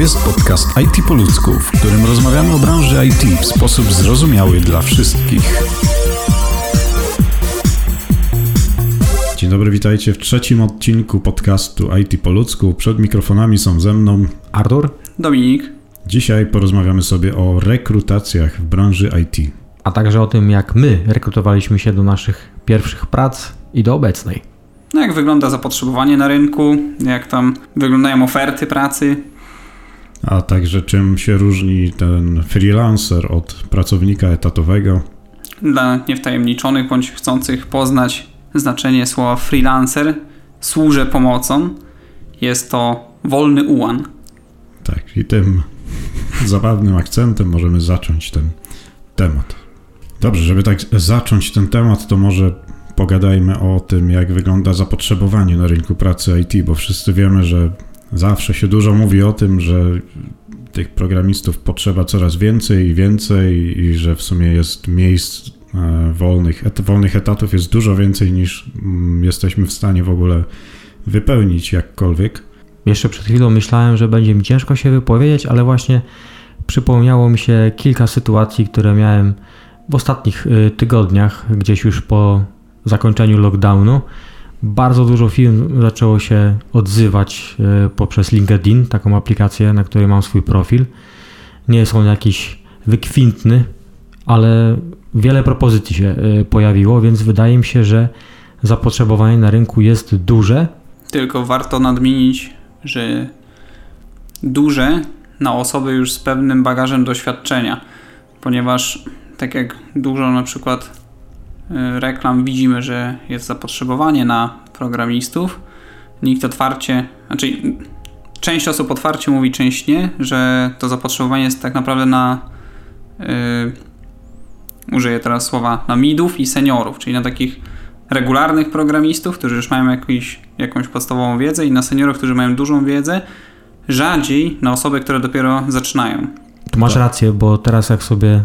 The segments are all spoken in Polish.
jest podcast IT po ludzku, w którym rozmawiamy o branży IT w sposób zrozumiały dla wszystkich. Dzień dobry, witajcie w trzecim odcinku podcastu IT po ludzku. Przed mikrofonami są ze mną Artur, Dominik. Dzisiaj porozmawiamy sobie o rekrutacjach w branży IT. a także o tym, jak my rekrutowaliśmy się do naszych pierwszych prac i do obecnej. No jak wygląda zapotrzebowanie na rynku, jak tam wyglądają oferty pracy. A także czym się różni ten freelancer od pracownika etatowego. Dla niewtajemniczonych bądź chcących poznać znaczenie słowa freelancer, służę pomocą. Jest to wolny ułan. Tak, i tym zabawnym akcentem możemy zacząć ten temat. Dobrze, żeby tak zacząć ten temat, to może pogadajmy o tym, jak wygląda zapotrzebowanie na rynku pracy IT, bo wszyscy wiemy, że zawsze się dużo mówi o tym, że tych programistów potrzeba coraz więcej i więcej i że w sumie jest miejsc e, wolnych, et, wolnych etatów jest dużo więcej niż mm, jesteśmy w stanie w ogóle wypełnić jakkolwiek. Jeszcze przed chwilą myślałem, że będzie mi ciężko się wypowiedzieć, ale właśnie przypomniało mi się kilka sytuacji, które miałem w ostatnich y, tygodniach, gdzieś już po zakończeniu lockdownu. Bardzo dużo firm zaczęło się odzywać y, poprzez LinkedIn, taką aplikację, na której mam swój profil. Nie jest on jakiś wykwintny, ale wiele propozycji się y, pojawiło, więc wydaje mi się, że zapotrzebowanie na rynku jest duże. Tylko warto nadmienić, że duże na osoby już z pewnym bagażem doświadczenia, ponieważ tak jak dużo na przykład reklam widzimy, że jest zapotrzebowanie na programistów, nikt otwarcie, znaczy część osób otwarcie mówi, część nie, że to zapotrzebowanie jest tak naprawdę na yy, użyję teraz słowa na midów i seniorów, czyli na takich regularnych programistów, którzy już mają jakiś, jakąś podstawową wiedzę i na seniorów, którzy mają dużą wiedzę, rzadziej na osoby, które dopiero zaczynają. Tu masz Tak. rację, bo teraz jak sobie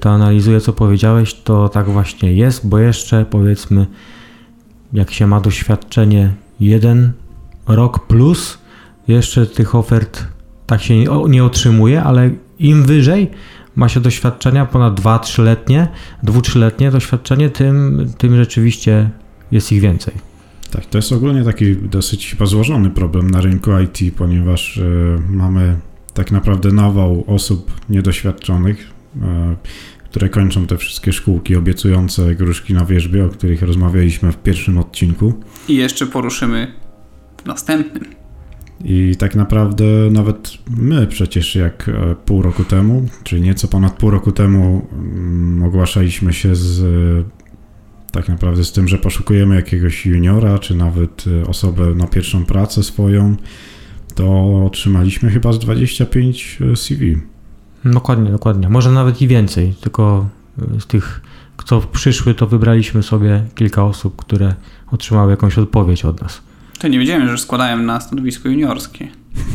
to analizuję, co powiedziałeś, to tak właśnie jest, bo jeszcze powiedzmy, jak się ma doświadczenie jeden rok plus, jeszcze tych ofert tak się nie, otrzymuje, ale im wyżej ma się doświadczenia ponad 2-3-letnie, 2-3-letnie doświadczenie, tym, tym rzeczywiście jest ich więcej. Tak, to jest ogólnie taki dosyć chyba złożony problem na rynku IT, ponieważ e, mamy tak naprawdę nawał osób niedoświadczonych, które kończą te wszystkie szkółki obiecujące gruszki na wierzbie, o których rozmawialiśmy w pierwszym odcinku. I jeszcze poruszymy w następnym. I tak naprawdę nawet my przecież jak e, pół roku temu, czyli nieco ponad pół roku temu mm, ogłaszaliśmy się z e, tak naprawdę z tym, że poszukujemy jakiegoś juniora, czy nawet e, osobę na pierwszą pracę swoją, to otrzymaliśmy chyba z 25 CV. Dokładnie, dokładnie. Może nawet i więcej, tylko y, z tych, co przyszły, to wybraliśmy sobie kilka osób, które otrzymały jakąś odpowiedź od nas. To nie wiedziałem, że składałem na stanowisko juniorskie.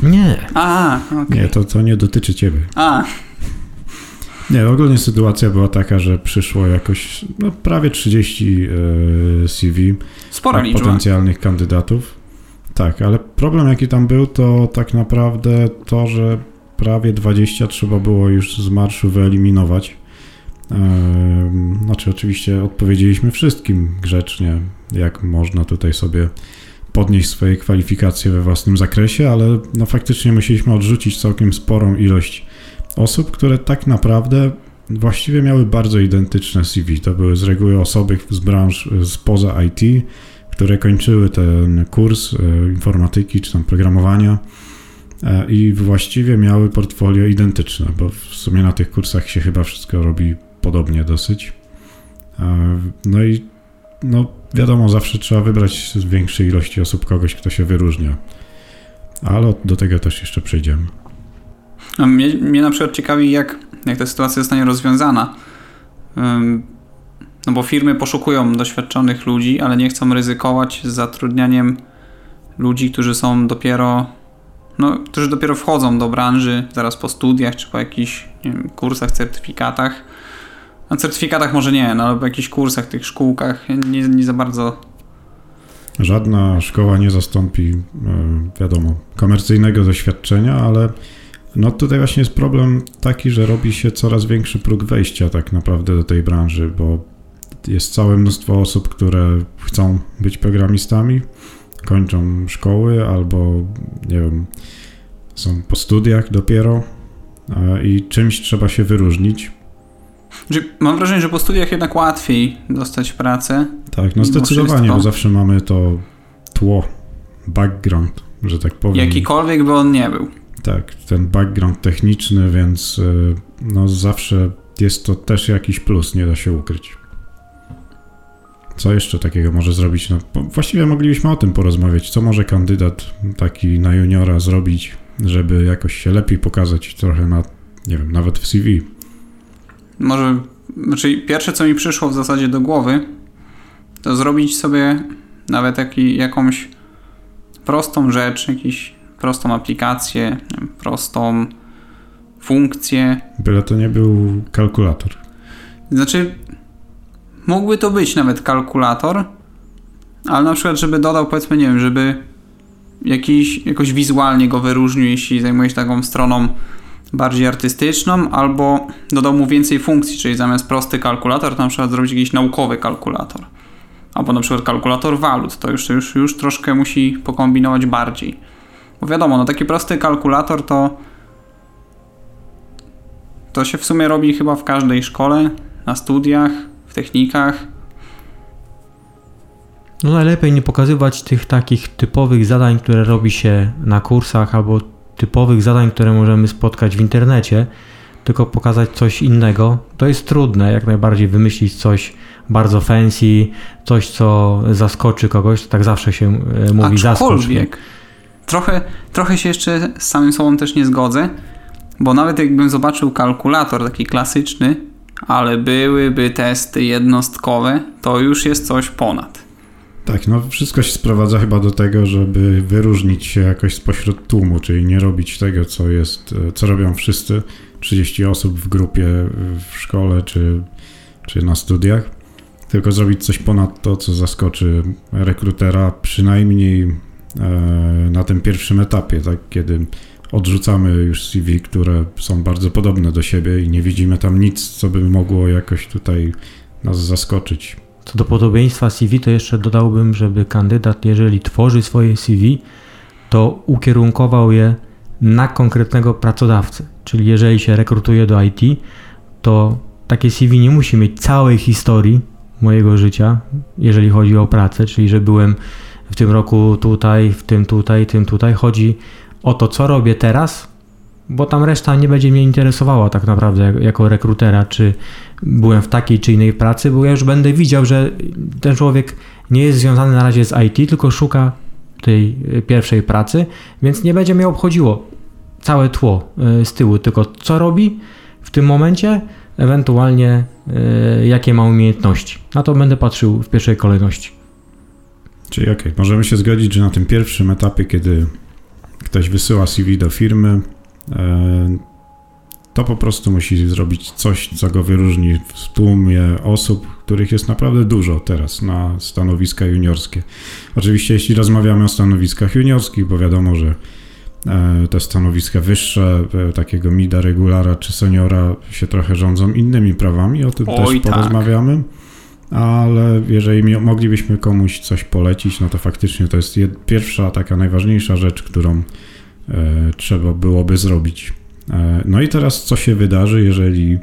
Nie, A, okej. Nie, to, to nie dotyczy ciebie. A, Nie, ogólnie sytuacja była taka, że przyszło jakoś no, prawie 30 e, CV. spora liczba. potencjalnych kandydatów. Tak, ale problem jaki tam był, to tak naprawdę to, że prawie 20 trzeba było już z marszu wyeliminować. Ehm, Znaczy, oczywiście odpowiedzieliśmy wszystkim grzecznie, jak można tutaj sobie podnieść swoje kwalifikacje we własnym zakresie, ale no faktycznie musieliśmy odrzucić całkiem sporą ilość osób, które tak naprawdę właściwie miały bardzo identyczne CV. To były z reguły osoby z branż spoza IT, które kończyły ten kurs e, informatyki czy tam programowania i właściwie miały portfolio identyczne, bo w sumie na tych kursach się chyba wszystko robi podobnie dosyć. E, No i no wiadomo, zawsze trzeba wybrać z większej ilości osób kogoś, kto się wyróżnia. Ale do tego też jeszcze przejdziemy. No, mnie, mnie na przykład ciekawi, jak, jak ta sytuacja zostanie rozwiązana. No bo firmy poszukują doświadczonych ludzi, ale nie chcą ryzykować zatrudnianiem ludzi, którzy są dopiero, no, którzy dopiero wchodzą do branży zaraz po studiach czy po jakichś wiem, kursach, certyfikatach. Na certyfikatach może nie, no ale po jakichś kursach, tych szkółkach nie, nie za bardzo Żadna szkoła nie zastąpi, e, wiadomo, komercyjnego doświadczenia, ale No tutaj właśnie jest problem taki, że robi się coraz większy próg wejścia tak naprawdę do tej branży, bo jest całe mnóstwo osób, które chcą być programistami, kończą szkoły albo nie wiem, są po studiach dopiero i czymś trzeba się wyróżnić. Mam wrażenie, że po studiach jednak łatwiej dostać pracę. Tak, no zdecydowanie, bo zawsze mamy to tło, background, że tak powiem. Jakikolwiek by on nie był. Tak, ten background techniczny, więc y, no zawsze jest to też jakiś plus, nie da się ukryć. Co jeszcze takiego może zrobić? No, właściwie moglibyśmy o tym porozmawiać. Co może kandydat taki na juniora zrobić, żeby jakoś się lepiej pokazać trochę na, nie wiem, nawet w CV? Może, znaczy pierwsze co mi przyszło w zasadzie do głowy, to zrobić sobie nawet taki, jakąś prostą rzecz, jakiś prostą aplikację, prostą funkcję. Byle to nie był kalkulator. Znaczy, mógłby to być nawet kalkulator, ale na przykład, żeby dodał, powiedzmy, nie wiem, żeby jakiś, jakoś wizualnie go wyróżnił, jeśli zajmuje się taką stroną bardziej artystyczną, albo dodał mu więcej funkcji, czyli zamiast prosty kalkulator, to na przykład zrobić jakiś naukowy kalkulator. Albo na przykład kalkulator walut, to już, już, już troszkę musi pokombinować bardziej. Bo wiadomo, no taki prosty kalkulator to to się w sumie robi chyba w każdej szkole, na studiach, technikach. No najlepiej nie pokazywać tych takich typowych zadań, które robi się na kursach albo typowych zadań, które możemy spotkać w internecie, tylko pokazać coś innego. To jest trudne, jak najbardziej wymyślić coś bardzo fancy, coś co zaskoczy kogoś, tak zawsze się e, mówi zaskocznik trochę, trochę się jeszcze z samym sobą też nie zgodzę, bo nawet jakbym zobaczył kalkulator taki klasyczny, ale byłyby testy jednostkowe, to już jest coś ponad. Tak, no wszystko się sprowadza chyba do tego, żeby wyróżnić się jakoś spośród tłumu, czyli nie robić tego, co jest, co robią wszyscy, 30 osób w grupie w szkole czy, czy na studiach, tylko zrobić coś ponad to, co zaskoczy rekrutera, przynajmniej E, na tym pierwszym etapie, tak, kiedy odrzucamy już CV, które są bardzo podobne do siebie i nie widzimy tam nic, co by mogło jakoś tutaj nas zaskoczyć. Co do podobieństwa CV, to jeszcze dodałbym, żeby kandydat, jeżeli tworzy swoje CV, to ukierunkował je na konkretnego pracodawcę. Czyli jeżeli się rekrutuje do IT, to takie CV nie musi mieć całej historii mojego życia, jeżeli chodzi o pracę, czyli że byłem w tym roku tutaj, w tym tutaj, tym tutaj. Chodzi o to, co robię teraz, bo tam reszta nie będzie mnie interesowała tak naprawdę jako rekrutera, czy byłem w takiej czy innej pracy, bo ja już będę widział, że ten człowiek nie jest związany na razie z IT, tylko szuka tej pierwszej pracy, więc nie będzie mnie obchodziło całe tło e, z tyłu, tylko co robi w tym momencie, ewentualnie e, jakie ma umiejętności. Na to będę patrzył w pierwszej kolejności. Czyli okej, okay, możemy się zgodzić, że na tym pierwszym etapie, kiedy ktoś wysyła CV do firmy, e, to po prostu musi zrobić coś, co go wyróżni w tłumie osób, których jest naprawdę dużo teraz na stanowiska juniorskie. Oczywiście, jeśli rozmawiamy o stanowiskach juniorskich, bo wiadomo, że e, te stanowiska wyższe, e, takiego mida, regulara czy seniora się trochę rządzą innymi prawami, o tym Oj, też tak. Ale jeżeli moglibyśmy komuś coś polecić, no to faktycznie to jest pierwsza, taka najważniejsza rzecz, którą e, trzeba byłoby zrobić. E, no i teraz co się wydarzy, jeżeli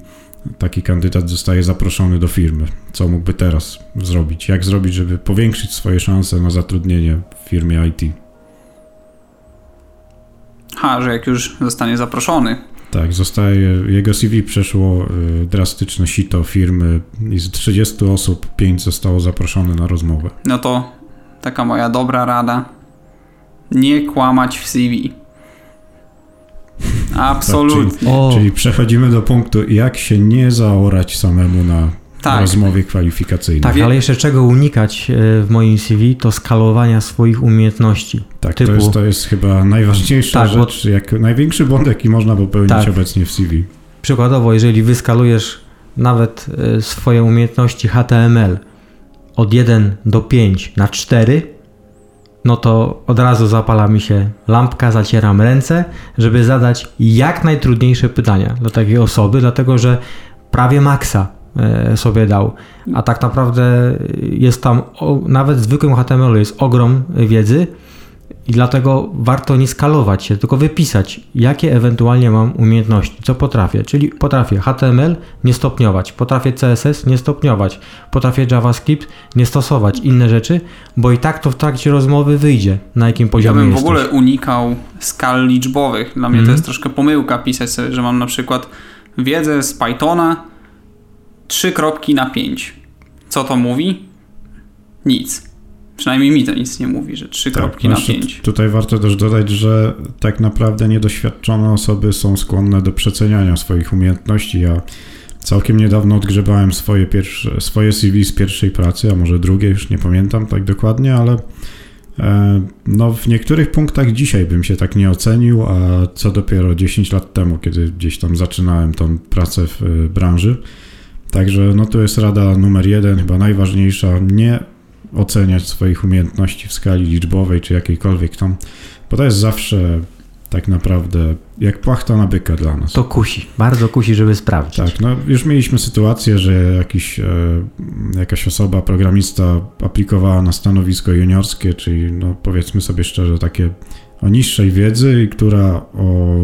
taki kandydat zostaje zaproszony do firmy? Co mógłby teraz zrobić? Jak zrobić, żeby powiększyć swoje szanse na zatrudnienie w firmie IT? Ha, że jak już zostanie zaproszony, tak, zostaje, jego CV przeszło y, drastyczne sito firmy i z 30 osób 5 zostało zaproszone na rozmowę. No to taka moja dobra rada. Nie kłamać w CV. Absolutnie. tak, czyli, czyli, przechodzimy do punktu, jak się nie zaorać samemu na tak. rozmowie kwalifikacyjnej. Tak, ale jeszcze czego unikać e, w moim CV, to skalowania swoich umiejętności. Tak, typu... to, jest, to jest chyba najważniejsza tak, rzecz, bo... jak największy błąd, jaki można popełnić tak. obecnie w CV. Przykładowo, jeżeli wyskalujesz nawet e, swoje umiejętności HTML od 1 do 5 na 4, no to od razu zapala mi się lampka, zacieram ręce, żeby zadać jak najtrudniejsze pytania dla takiej osoby, dlatego że prawie maksa sobie dał. A tak naprawdę jest tam, nawet w zwykłym HTML jest ogrom wiedzy, i dlatego warto nie skalować się, tylko wypisać, jakie ewentualnie mam umiejętności, co potrafię. Czyli potrafię HTML nie stopniować, potrafię CSS nie stopniować, potrafię JavaScript nie stosować, inne rzeczy, bo i tak to w trakcie rozmowy wyjdzie, na jakim poziomie Ja bym jesteś. w ogóle unikał skal liczbowych. Dla mnie Mhm. to jest troszkę pomyłka pisać sobie, że mam na przykład wiedzę z Pythona 3 kropki na 5. Co to mówi? Nic. Przynajmniej mi to nic nie mówi, że 3 kropki na jeszcze 5. t- Tutaj warto też dodać, że tak naprawdę niedoświadczone osoby są skłonne do przeceniania swoich umiejętności. Ja całkiem niedawno odgrzebałem swoje, pierwsze, swoje CV z pierwszej pracy, a może drugiej, już nie pamiętam tak dokładnie, ale e, no w niektórych punktach dzisiaj bym się tak nie ocenił, a co dopiero 10 lat temu, kiedy gdzieś tam zaczynałem tą pracę w e, branży. Także no to jest rada numer jeden, chyba najważniejsza, nie oceniać swoich umiejętności w skali liczbowej czy jakiejkolwiek tam, bo to jest zawsze tak naprawdę jak płachta na byka dla nas. To kusi, bardzo kusi, żeby sprawdzić. Tak, no już mieliśmy sytuację, że jakiś, e, jakaś osoba, programista aplikowała na stanowisko juniorskie, czyli no powiedzmy sobie szczerze takie o niższej wiedzy, która o,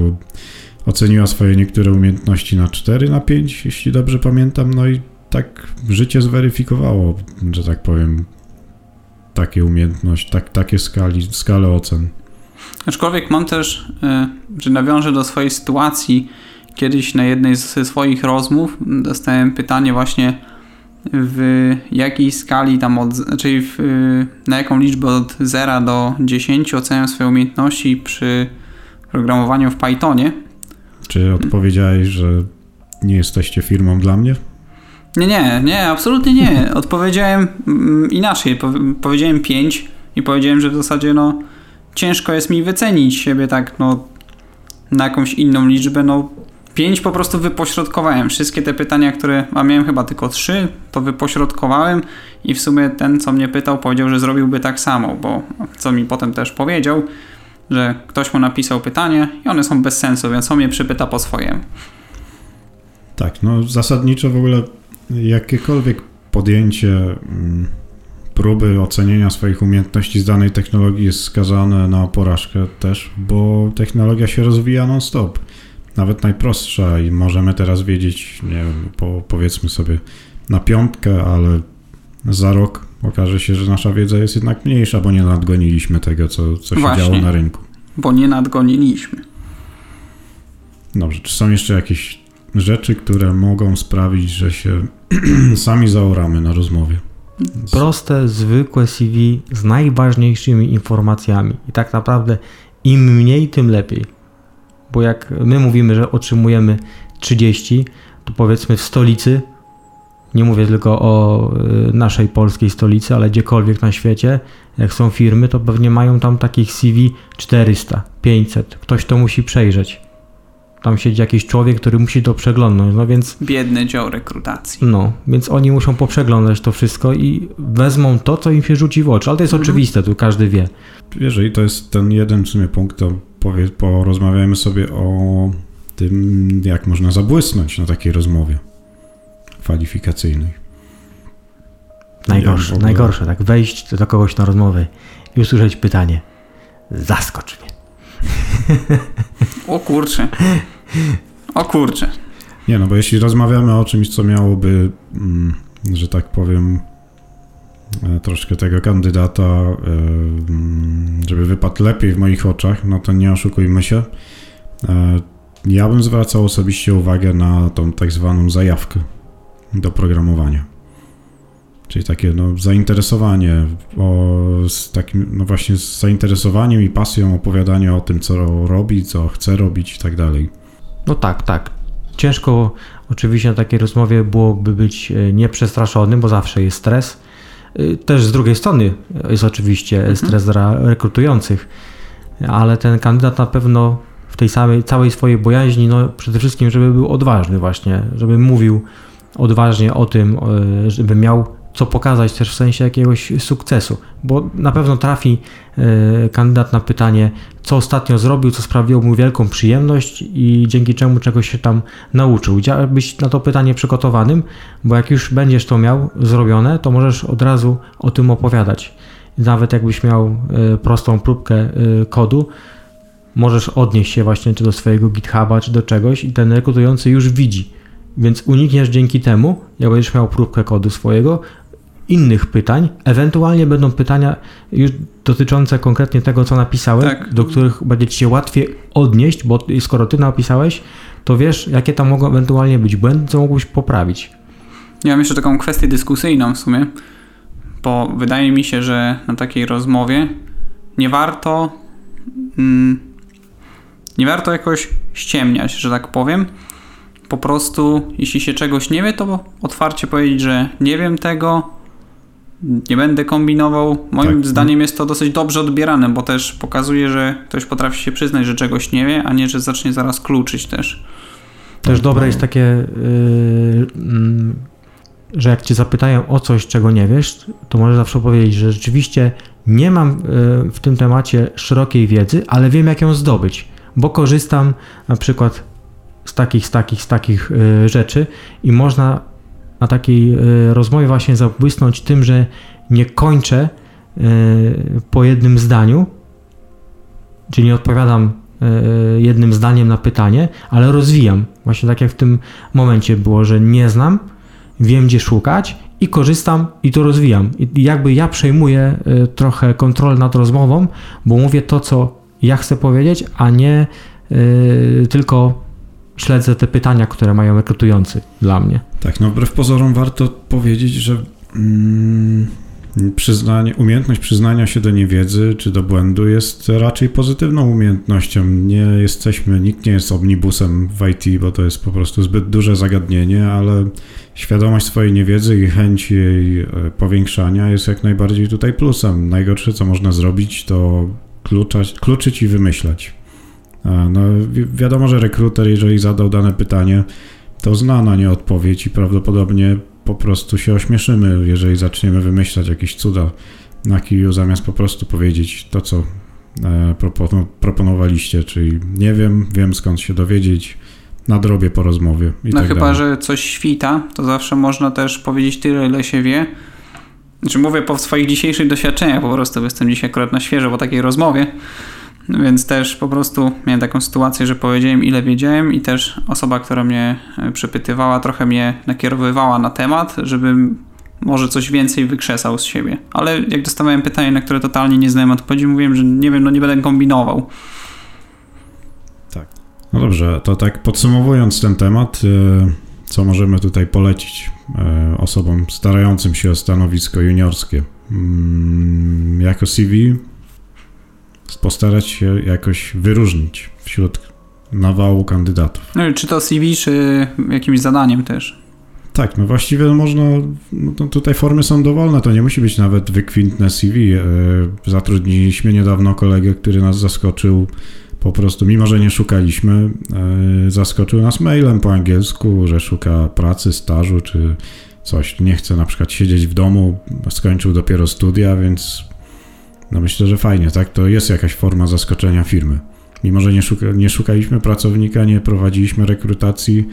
oceniła swoje niektóre umiejętności na 4, na 5, jeśli dobrze pamiętam, no i tak życie zweryfikowało, że tak powiem, takie umiejętności, tak, takie skali, skale ocen. Aczkolwiek mam też, y, że nawiążę do swojej sytuacji. Kiedyś na jednej ze swoich rozmów dostałem pytanie właśnie w jakiej skali tam od, czyli w, y, na jaką liczbę od 0 do 10 oceniam swoje umiejętności przy programowaniu w Pythonie. Czy odpowiedziałeś, że nie jesteście firmą dla mnie? Nie, nie, nie, absolutnie nie. Odpowiedziałem mm, inaczej. Pow- powiedziałem 5 i powiedziałem, że w zasadzie no ciężko jest mi wycenić siebie tak no na jakąś inną liczbę. No 5 po prostu wypośrodkowałem. Wszystkie te pytania, które, a miałem chyba tylko 3, to wypośrodkowałem i w sumie ten, co mnie pytał, powiedział, że zrobiłby tak samo, bo co mi potem też powiedział, że ktoś mu napisał pytanie i one są bez sensu, więc on mnie przypyta po swojemu. Tak, no zasadniczo w ogóle jakiekolwiek podjęcie mm, próby ocenienia swoich umiejętności z danej technologii jest skazane na porażkę też, bo technologia się rozwija non-stop. Nawet najprostsza i możemy teraz wiedzieć, nie wiem, po, powiedzmy sobie na piątkę, ale za rok okaże się, że nasza wiedza jest jednak mniejsza, bo nie nadgoniliśmy tego, co, co się Właśnie. działo na rynku. Bo nie nadgoniliśmy. Dobrze, czy są jeszcze jakieś rzeczy, które mogą sprawić, że się sami zaoramy na rozmowie? Proste, zwykłe CV z najważniejszymi informacjami. I tak naprawdę im mniej, tym lepiej. Bo jak my mówimy, że otrzymujemy 30, to powiedzmy w stolicy, nie mówię tylko o y, naszej polskiej stolicy, ale gdziekolwiek na świecie, jak są firmy, to pewnie mają tam takich CV 400, 500. Ktoś to musi przejrzeć. Tam siedzi jakiś człowiek, który musi to przeglądnąć. No więc Biedny dział rekrutacji. no, więc oni muszą poprzeglądać to wszystko i wezmą to, co im się rzuci w oczy. Ale to jest Mhm. oczywiste, tu każdy wie. Jeżeli to jest ten jeden w sumie punkt, to powie, porozmawiajmy sobie o tym, jak można zabłysnąć na takiej rozmowie kwalifikacyjnej. Najgorsze, ogóle- najgorsze, tak wejść do kogoś na rozmowę i usłyszeć pytanie. Zaskocz mnie. O kurczę. O kurczę. Nie no, bo jeśli rozmawiamy o czymś, co miałoby, mm, że tak powiem, e, troszkę tego kandydata, e, mm, żeby wypadł lepiej w moich oczach, no to nie oszukujmy się. E, Ja bym zwracał osobiście uwagę na tą tak zwaną zajawkę do programowania. Czyli takie no, zainteresowanie, o, z takim, no właśnie z zainteresowaniem i pasją opowiadanie o tym, co robi, co chce robić i tak dalej. No tak, tak. Ciężko oczywiście na takiej rozmowie byłoby być e, nieprzestraszonym, bo zawsze jest stres. Y, Też z drugiej strony jest oczywiście stres dla rekrutujących, ale ten kandydat na pewno w tej samej, całej swojej bojaźni, no przede wszystkim, żeby był odważny właśnie, żeby mówił odważnie o tym, e, żeby miał co pokazać też w sensie jakiegoś sukcesu, bo na pewno trafi y, kandydat na pytanie, co ostatnio zrobił, co sprawiło mu wielką przyjemność i dzięki czemu czegoś się tam nauczył. Być na to pytanie przygotowanym, bo jak już będziesz to miał zrobione, to możesz od razu o tym opowiadać. Nawet jakbyś miał y, prostą próbkę kodu, możesz odnieść się właśnie czy do swojego GitHuba, czy do czegoś i ten rekrutujący już widzi. Więc unikniesz dzięki temu, jak będziesz miał próbkę kodu swojego, innych pytań. Ewentualnie będą pytania już dotyczące konkretnie tego, co napisałem, tak. do których będzie ci się łatwiej odnieść, bo skoro ty napisałeś, to wiesz, jakie tam mogą ewentualnie być błędy, co mógłbyś poprawić. Ja mam jeszcze taką kwestię dyskusyjną w sumie, bo wydaje mi się, że na takiej rozmowie nie warto mm, nie warto jakoś ściemniać, że tak powiem. Po prostu, jeśli się czegoś nie wie, to otwarcie powiedzieć, że nie wiem tego, nie będę kombinował. Moim tak. zdaniem jest to dosyć dobrze odbierane, bo też pokazuje, że ktoś potrafi się przyznać, że czegoś nie wie, a nie, że zacznie zaraz kluczyć też. Też dobre jest takie, yy, że jak cię zapytają o coś, czego nie wiesz, to możesz zawsze powiedzieć, że rzeczywiście nie mam yy, w tym temacie szerokiej wiedzy, ale wiem, jak ją zdobyć, bo korzystam na przykład z takich, z takich, z takich yy, rzeczy i można na takiej e, rozmowie właśnie zabłysnąć tym, że nie kończę e, po jednym zdaniu, czyli nie odpowiadam jednym zdaniem na pytanie, ale rozwijam. Właśnie tak jak w tym momencie było, że nie znam, wiem gdzie szukać i korzystam i to rozwijam. I jakby ja przejmuję trochę kontrolę nad rozmową, bo mówię to, co ja chcę powiedzieć, a nie tylko śledzę te pytania, które mają rekrutujący dla mnie. Tak, no wbrew pozorom warto powiedzieć, że mm, przyznanie, umiejętność przyznania się do niewiedzy czy do błędu jest raczej pozytywną umiejętnością. Nie jesteśmy, nikt nie jest omnibusem w IT, bo to jest po prostu zbyt duże zagadnienie, ale świadomość swojej niewiedzy i chęć jej e, powiększania jest jak najbardziej tutaj plusem. Najgorsze, co można zrobić, to kluczać, kluczyć i wymyślać. No, wi wiadomo, że rekruter, jeżeli zadał dane pytanie, to zna na nie odpowiedź i prawdopodobnie po prostu się ośmieszymy, jeżeli zaczniemy wymyślać jakieś cuda na kiju, zamiast po prostu powiedzieć to, co e, proponowaliście, czyli nie wiem, wiem skąd się dowiedzieć, nadrobię po rozmowie. I no tak chyba, dalej. że coś świta, to zawsze można też powiedzieć tyle, ile się wie. Znaczy mówię po swoich dzisiejszych doświadczeniach po prostu, jestem dzisiaj akurat na świeżo po takiej rozmowie. Więc też po prostu miałem taką sytuację, że powiedziałem ile wiedziałem i też osoba, która mnie e, przepytywała, trochę mnie nakierowywała na temat, żebym może coś więcej wykrzesał z siebie. Ale jak dostawałem pytanie, na które totalnie nie znałem odpowiedzi, mówiłem, że nie wiem, no nie będę kombinował. Tak. No dobrze, to tak podsumowując ten temat, e, co możemy tutaj polecić e, osobom starającym się o stanowisko juniorskie? Mm, jako CV postarać się jakoś wyróżnić wśród nawału kandydatów. No, czy to CV, czy jakimś zadaniem też? Tak, no właściwie można, no tutaj formy są dowolne, to nie musi być nawet wykwintne CV. E, zatrudniliśmy niedawno kolegę, który nas zaskoczył po prostu, mimo że nie szukaliśmy, e, zaskoczył nas mailem po angielsku, że szuka pracy, stażu czy coś. Nie chce na przykład siedzieć w domu, skończył dopiero studia, więc no myślę, że fajnie, tak? To jest jakaś forma zaskoczenia firmy. Mimo, że nie, szuka, nie szukaliśmy pracownika, nie prowadziliśmy rekrutacji,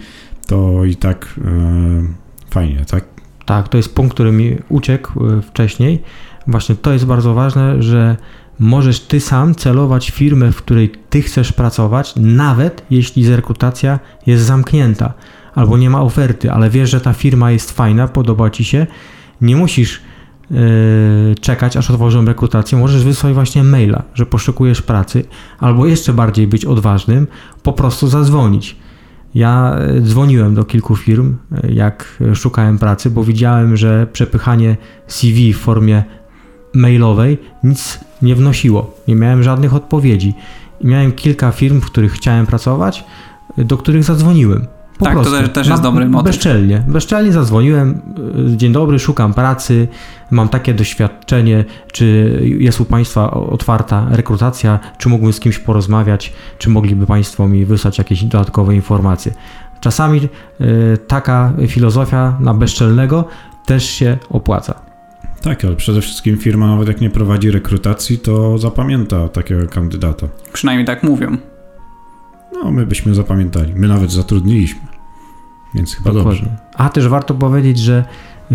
to i tak e, fajnie, tak? Tak, to jest punkt, który mi uciekł e, wcześniej. Właśnie to jest bardzo ważne, że możesz ty sam celować firmę, w której ty chcesz pracować, nawet jeśli rekrutacja jest zamknięta albo nie ma oferty, ale wiesz, że ta firma jest fajna, podoba ci się. Nie musisz czekać, aż otworzą rekrutację, możesz wysłać właśnie maila, że poszukujesz pracy, albo jeszcze bardziej być odważnym, po prostu zadzwonić. Ja yy, dzwoniłem do kilku firm, yy, jak szukałem pracy, bo widziałem, że przepychanie CV w formie mailowej nic nie wnosiło. Nie miałem żadnych odpowiedzi. I miałem kilka firm, w których chciałem pracować, do których zadzwoniłem. Po tak, prostu. to też, też jest dobry motyw. Bezczelnie. Bezczelnie zadzwoniłem. Dzień dobry, szukam pracy, mam takie doświadczenie, czy jest u Państwa otwarta rekrutacja, czy mógłbym z kimś porozmawiać, czy mogliby Państwo mi wysłać jakieś dodatkowe informacje. Czasami y, taka filozofia na bezczelnego też się opłaca. Tak, ale przede wszystkim firma nawet jak nie prowadzi rekrutacji, to zapamięta takiego kandydata. Przynajmniej tak mówią. No, my byśmy zapamiętali. My nawet zatrudniliśmy. Więc chyba Dokładnie. dobrze. A też warto powiedzieć, że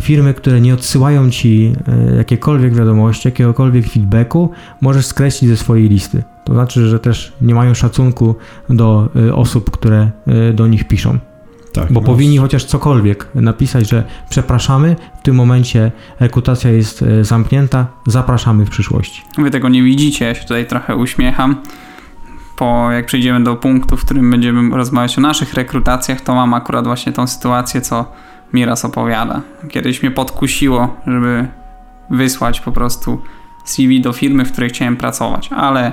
firmy, które nie odsyłają ci e, jakiekolwiek wiadomości, jakiegokolwiek feedbacku, możesz skreślić ze swojej listy. To znaczy, że też nie mają szacunku do e, osób, które e, do nich piszą. Tak, Bo no, powinni chociaż cokolwiek napisać, że przepraszamy, w tym momencie rekrutacja jest zamknięta, zapraszamy w przyszłości. Wy tego nie widzicie, ja się tutaj trochę uśmiecham. Po jak przejdziemy do punktu, w którym będziemy rozmawiać o naszych rekrutacjach, to mam akurat właśnie tą sytuację, co Miras opowiada. Kiedyś mnie podkusiło, żeby wysłać po prostu CV do firmy, w której chciałem pracować, ale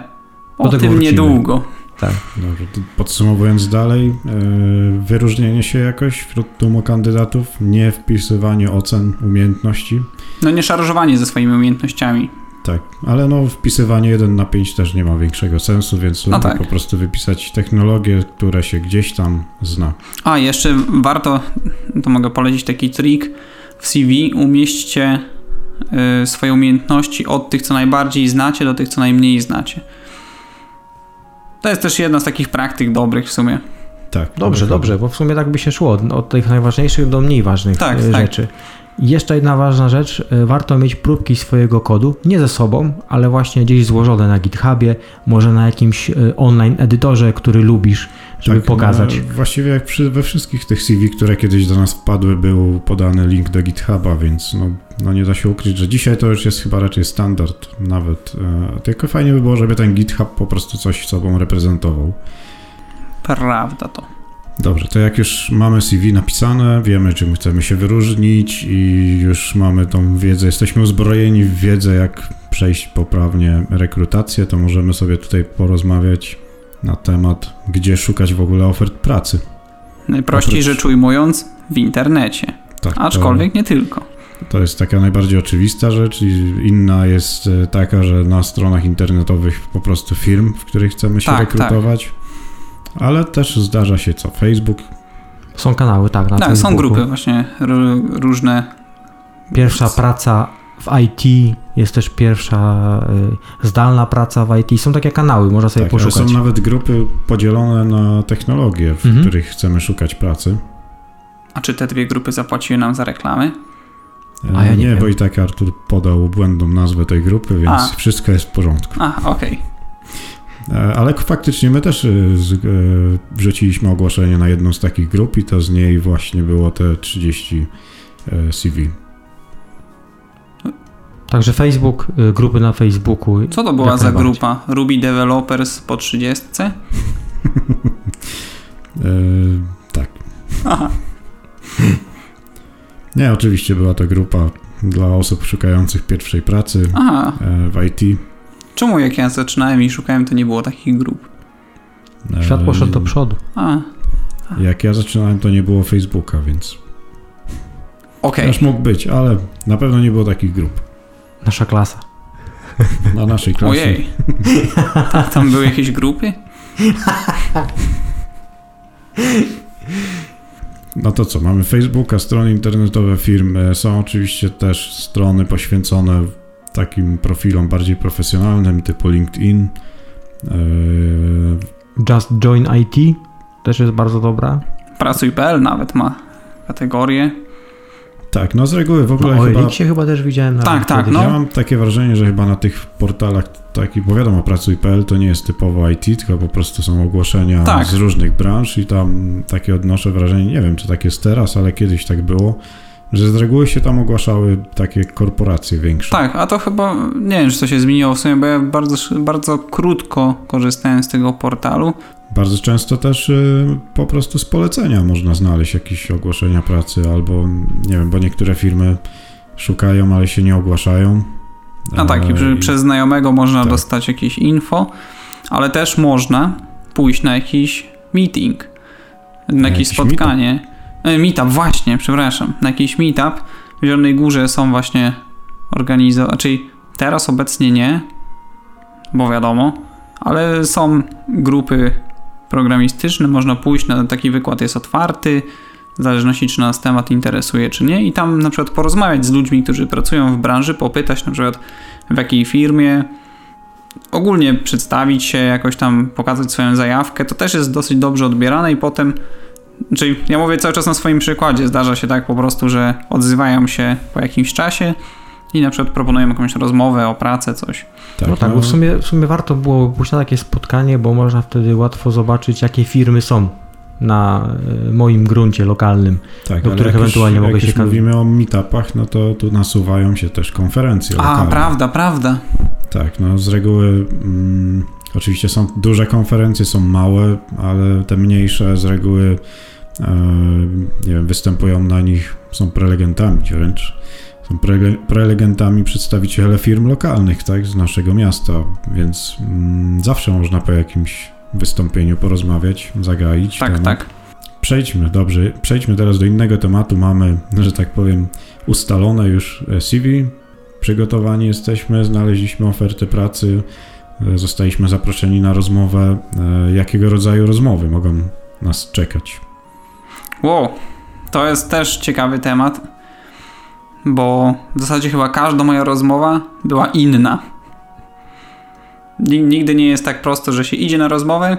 o Do tego tym wrócimy. niedługo. Tak. Dobrze, to podsumowując dalej, e, wyróżnienie się jakoś wśród tłumu kandydatów, nie wpisywanie ocen umiejętności, No nie szarżowanie ze swoimi umiejętnościami. Tak, ale no wpisywanie 1 na 5 też nie ma większego sensu, więc No tak. po prostu wypisać technologie, które się gdzieś tam zna. A, jeszcze warto, to mogę polecić taki trik, w CV umieśćcie y, swoje umiejętności od tych, co najbardziej znacie, do tych, co najmniej znacie. To jest też jedna z takich praktyk dobrych w sumie. Tak. Dobrze, dobrze, bo w sumie tak by się szło od, od tych najważniejszych do mniej ważnych Tak, e, tak. Jeszcze jedna ważna rzecz, e, warto mieć próbki swojego kodu, nie ze sobą, ale właśnie gdzieś złożone na GitHubie, może na jakimś e, online edytorze, który lubisz, żeby Tak, pokazać. No, właściwie jak przy, we wszystkich tych CV, które kiedyś do nas wpadły, był podany link do GitHuba, więc no, no nie da się ukryć, że dzisiaj to już jest chyba raczej standard nawet. E, tylko fajnie by było, żeby ten GitHub po prostu coś sobą reprezentował. Prawda to. Dobrze, to jak już mamy CV napisane, wiemy czym chcemy się wyróżnić i już mamy tą wiedzę, jesteśmy uzbrojeni w wiedzę, jak przejść poprawnie rekrutację, to możemy sobie tutaj porozmawiać na temat, gdzie szukać w ogóle ofert pracy. Najprościej Oprócz- rzecz ujmując, w internecie. Tak, to- Aczkolwiek nie tylko. To jest taka najbardziej oczywista rzecz i inna jest e, taka, że na stronach internetowych po prostu firm, w których chcemy się Tak, rekrutować. Ale też zdarza się co? Facebook. Są kanały, tak, na Tak, są Facebooku. grupy właśnie ró- różne. Pierwsza praca w IT, jest też pierwsza y, zdalna praca w IT. Są takie kanały, można sobie Tak, ale poszukać. są nawet grupy podzielone na technologie, w Mhm. których chcemy szukać pracy. A czy te dwie grupy zapłaciły nam za reklamy? E, A ja nie wiem. bo i tak Artur podał błędną nazwę tej grupy, więc A. wszystko jest w porządku. A, okej. E, Ale faktycznie my też e, e, wrzuciliśmy ogłoszenie na jedną z takich grup i to z niej właśnie było te 30 e, CV. Także Facebook, grupy na Facebooku. Co to była za grupa? Ruby Developers po 30? E, tak. Aha. Nie, oczywiście była to grupa dla osób szukających pierwszej pracy Aha. e, w IT. Czemu jak ja zaczynałem i szukałem, to nie było takich grup? E, Świat poszedł do przodu. A, Jak ja zaczynałem, to nie było Facebooka, więc okej. też mógł być, ale na pewno nie było takich grup. Nasza klasa. Na naszej klasie. Ojej. Tam były jakieś grupy? No to co, mamy Facebooka, strony internetowe firm, są oczywiście też strony poświęcone takim profilom bardziej profesjonalnym typu LinkedIn. E, Just Join IT też jest bardzo dobra. Pracuj.pl nawet ma kategorię. tak, no z reguły w ogóle No, o chyba... Elixie chyba też widziałem. nawet Tak, tak, no. Ja mam takie wrażenie, że chyba na tych portalach taki, bo wiadomo, Pracuj.pl to nie jest typowo IT, tylko po prostu są ogłoszenia Tak. z różnych branż i tam takie odnoszę wrażenie, nie wiem czy tak jest teraz, ale kiedyś tak było, że z reguły się tam ogłaszały takie korporacje większe. Tak, a to chyba, nie wiem, czy to się zmieniło w sumie, bo ja bardzo, bardzo krótko korzystałem z tego portalu. Bardzo często też y, po prostu z polecenia można znaleźć jakieś ogłoszenia pracy, albo nie wiem, bo niektóre firmy szukają, ale się nie ogłaszają. A tak, i przy, E, przez znajomego można tak. dostać jakieś info, ale też można pójść na jakiś meeting, na jakieś jakiś spotkanie. E, Meetup, właśnie, przepraszam. Na jakiś meetup w Zielonej Górze są właśnie organizowane, czyli teraz obecnie nie, bo wiadomo, ale są grupy programistyczne, można pójść na taki wykład, jest otwarty, w zależności czy nas temat interesuje, czy nie, i tam na przykład porozmawiać z ludźmi, którzy pracują w branży, popytać na przykład w jakiej firmie, ogólnie przedstawić się, jakoś tam pokazać swoją zajawkę, to też jest dosyć dobrze odbierane i potem, czyli ja mówię cały czas na swoim przykładzie, zdarza się tak po prostu, że odzywają się po jakimś czasie i na przykład proponują jakąś rozmowę o pracę, coś. Tak, no tak, no... Bo w, sumie, w sumie warto było pójść na takie spotkanie, bo można wtedy łatwo zobaczyć, jakie firmy są na e, moim gruncie lokalnym, tak, do których ewentualnie już, mogę się... Jak mówimy o meetupach, no to tu nasuwają się też konferencje A, lokalne. prawda, prawda. Tak, no z reguły mm, oczywiście są duże konferencje, są małe, ale te mniejsze z reguły e, nie wiem, występują na nich, są prelegentami wręcz. Są prele, prelegentami przedstawiciele firm lokalnych, tak, z naszego miasta, więc mm, zawsze można po jakimś wystąpieniu porozmawiać, zagaić. Tak, temat. tak. Przejdźmy, dobrze, przejdźmy teraz do innego tematu. Mamy, że tak powiem, ustalone już e, CV, przygotowani jesteśmy, znaleźliśmy ofertę pracy, zostaliśmy zaproszeni na rozmowę. E, jakiego rodzaju rozmowy mogą nas czekać? Wow, to jest też ciekawy temat, bo w zasadzie chyba każda moja rozmowa była inna. Nigdy nie jest tak prosto, że się idzie na rozmowę.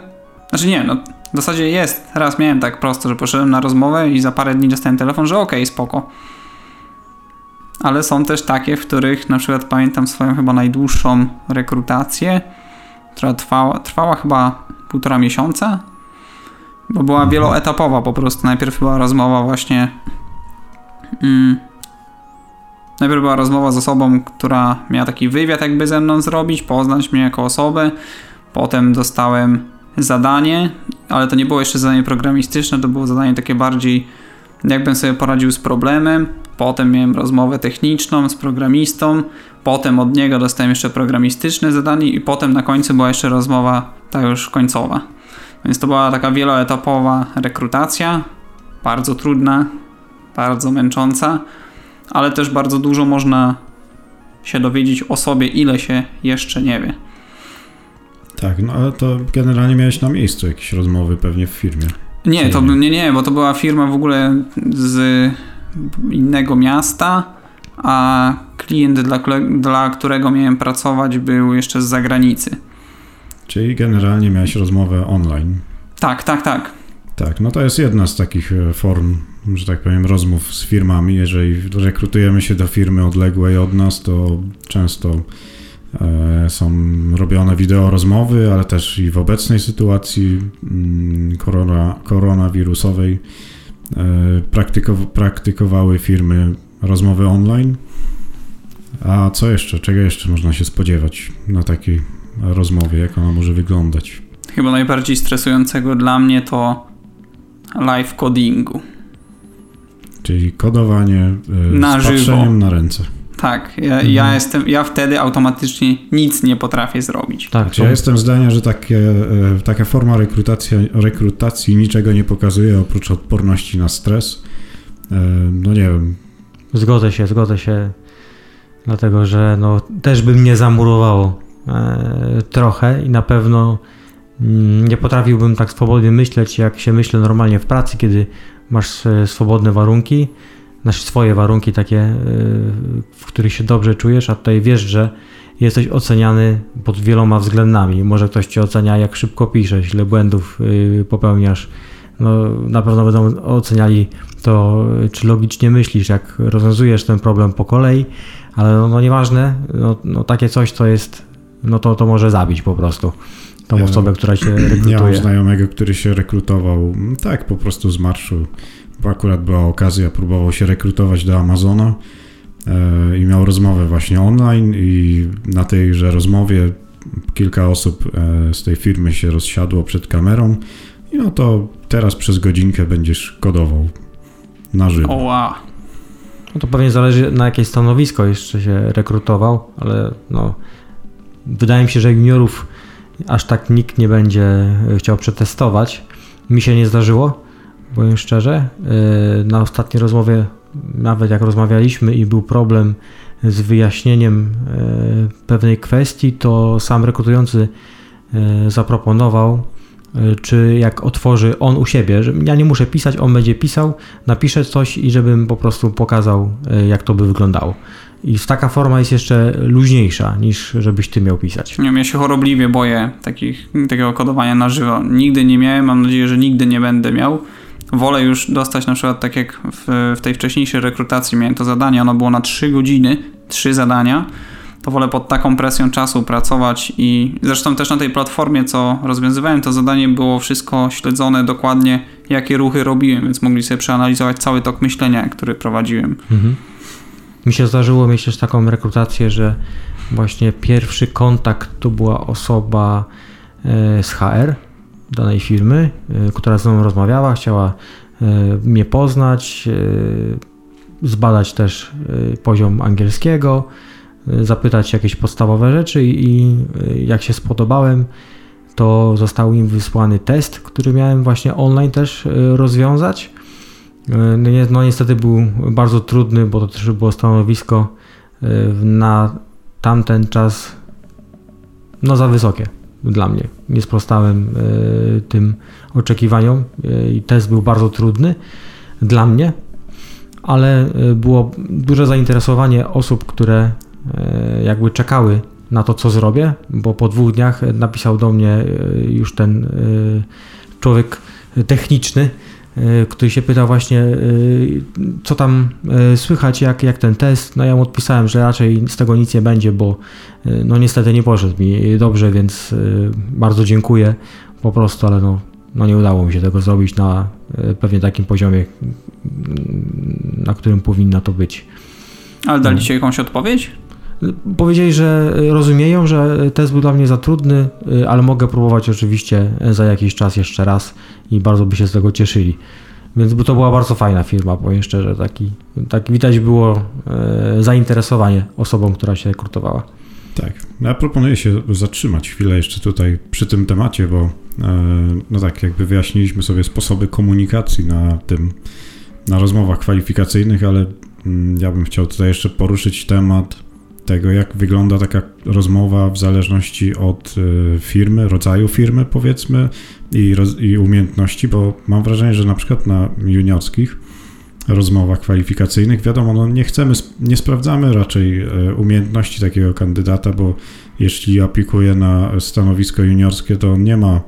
Znaczy nie, no w zasadzie jest. Raz miałem tak prosto, że poszedłem na rozmowę i za parę dni dostałem telefon, że okej, okay, spoko ale są też takie, w których na przykład pamiętam swoją chyba najdłuższą rekrutację, która trwała, trwała chyba półtora miesiąca, bo była mhm. wieloetapowa po prostu. Najpierw była rozmowa właśnie. Mm, najpierw była rozmowa z osobą, która miała taki wywiad jakby ze mną zrobić, poznać mnie jako osobę. Potem dostałem zadanie, ale to nie było jeszcze zadanie programistyczne, to było zadanie takie bardziej jakbym sobie poradził z problemem. Potem miałem rozmowę techniczną z programistą, potem od niego dostałem jeszcze programistyczne zadanie i potem na końcu była jeszcze rozmowa ta już końcowa. Więc to była taka wieloetapowa rekrutacja, bardzo trudna, bardzo męcząca, ale też bardzo dużo można się dowiedzieć o sobie, ile się jeszcze nie wie. Tak, no ale to generalnie miałeś na miejscu jakieś rozmowy pewnie w firmie. Nie, to nie, nie, bo to była firma w ogóle z innego miasta, a klient, dla, dla którego miałem pracować, był jeszcze z zagranicy. Czyli generalnie miałeś rozmowę online. Tak, tak, tak. Tak, no to jest jedna z takich e, form, że tak powiem, rozmów z firmami. Jeżeli rekrutujemy się do firmy odległej od nas, to często są robione wideo rozmowy, ale też i w obecnej sytuacji mm, korona, koronawirusowej E, praktykow praktykowały firmy rozmowy online. A co jeszcze? Czego jeszcze można się spodziewać na takiej rozmowie? Jak ona może wyglądać? Chyba najbardziej stresującego dla mnie to live codingu. Czyli kodowanie e, na z patrzeniem na ręce. Tak, ja, mhm. ja, jestem, ja wtedy automatycznie nic nie potrafię zrobić. Tak, ja jestem zdania, że takie, e, taka forma rekrutacji, rekrutacji niczego nie pokazuje oprócz odporności na stres. E, no nie wiem. Zgodzę się, zgodzę się. Dlatego, że no, też by mnie zamurowało e, trochę i na pewno mm, nie potrafiłbym tak swobodnie myśleć, jak się myślę normalnie w pracy, kiedy masz swobodne warunki znaczy swoje warunki takie, y, w których się dobrze czujesz, a tutaj wiesz, że jesteś oceniany pod wieloma względami. Może ktoś cię ocenia, jak szybko piszesz, ile błędów y, popełniasz. No, na pewno będą oceniali to, czy logicznie myślisz, jak rozwiązujesz ten problem po kolei, ale no, no nieważne, no, no takie coś to jest, no to, to może zabić po prostu tą ja, osobę, która się rekrutuje. Mam znajomego, który się rekrutował tak po prostu z marszu akurat była okazja, próbował się rekrutować do Amazona e, i miał rozmowę właśnie online i na tejże rozmowie kilka osób e, z tej firmy się rozsiadło przed kamerą i no to teraz przez godzinkę będziesz kodował na żywo. O wow. No to pewnie zależy na jakie stanowisko jeszcze się rekrutował, ale no wydaje mi się, że juniorów aż tak nikt nie będzie chciał przetestować. Mi się nie zdarzyło, powiem szczerze. E, na ostatniej rozmowie, nawet jak rozmawialiśmy i był problem z wyjaśnieniem e, pewnej kwestii, to sam rekrutujący e, zaproponował, y, czy jak otworzy on u siebie, że ja nie muszę pisać, on będzie pisał, napiszę coś i żebym po prostu pokazał, y, jak to by wyglądało. I taka forma jest jeszcze luźniejsza niż żebyś ty miał pisać. Nie ja się chorobliwie boję takich, takiego kodowania na żywo. Nigdy nie miałem, mam nadzieję, że nigdy nie będę miał. Wolę już dostać na przykład tak jak w, w tej wcześniejszej rekrutacji miałem to zadanie, ono było na 3 godziny, 3 zadania to wolę pod taką presją czasu pracować i zresztą też na tej platformie, co rozwiązywałem to zadanie, było wszystko śledzone dokładnie, jakie ruchy robiłem, więc mogli sobie przeanalizować cały tok myślenia, który prowadziłem. Mhm. Mi się zdarzyło mieć też taką rekrutację, że właśnie pierwszy kontakt to była osoba e, z HR danej firmy, e, która ze mną rozmawiała, chciała e, mnie poznać, zbadać też poziom angielskiego, zapytać jakieś podstawowe rzeczy i jak się spodobałem, to został im wysłany test, który miałem właśnie online też rozwiązać. No, no niestety był bardzo trudny, bo to też było stanowisko e, na tamten czas no za wysokie dla mnie. Nie sprostałem e, tym oczekiwaniom e, i test był bardzo trudny dla mnie, ale było duże zainteresowanie osób, które jakby czekały na to, co zrobię, bo po dwóch dniach napisał do mnie już ten człowiek techniczny, E, który się pytał właśnie, e, co tam e, słychać, jak, jak ten test. No ja mu odpisałem, że raczej z tego nic nie będzie, bo no niestety nie poszedł mi dobrze, więc bardzo dziękuję po prostu, ale no, no nie udało mi się tego zrobić na pewnie takim poziomie, na którym powinna to być. Ale dali no. Jakąś odpowiedź? Powiedzieli, że rozumieją, że test był dla mnie za trudny, ale mogę próbować oczywiście za jakiś czas jeszcze raz i bardzo by się z tego cieszyli. Więc to była bardzo fajna firma, powiem szczerze. Taki, tak widać było e, zainteresowanie osobą, która się rekrutowała. Tak. Ja proponuję się zatrzymać chwilę jeszcze tutaj przy tym temacie, bo e, no tak, jakby wyjaśniliśmy sobie sposoby komunikacji na tym, na rozmowach kwalifikacyjnych, ale mm, ja bym chciał tutaj jeszcze poruszyć temat tego, jak wygląda taka rozmowa w zależności od e, firmy, rodzaju firmy, powiedzmy, i, roz, i umiejętności, bo mam wrażenie, że na przykład na juniorskich rozmowach kwalifikacyjnych, wiadomo, no nie chcemy, nie sprawdzamy raczej e, umiejętności takiego kandydata, bo jeśli aplikuje na stanowisko juniorskie, to on nie ma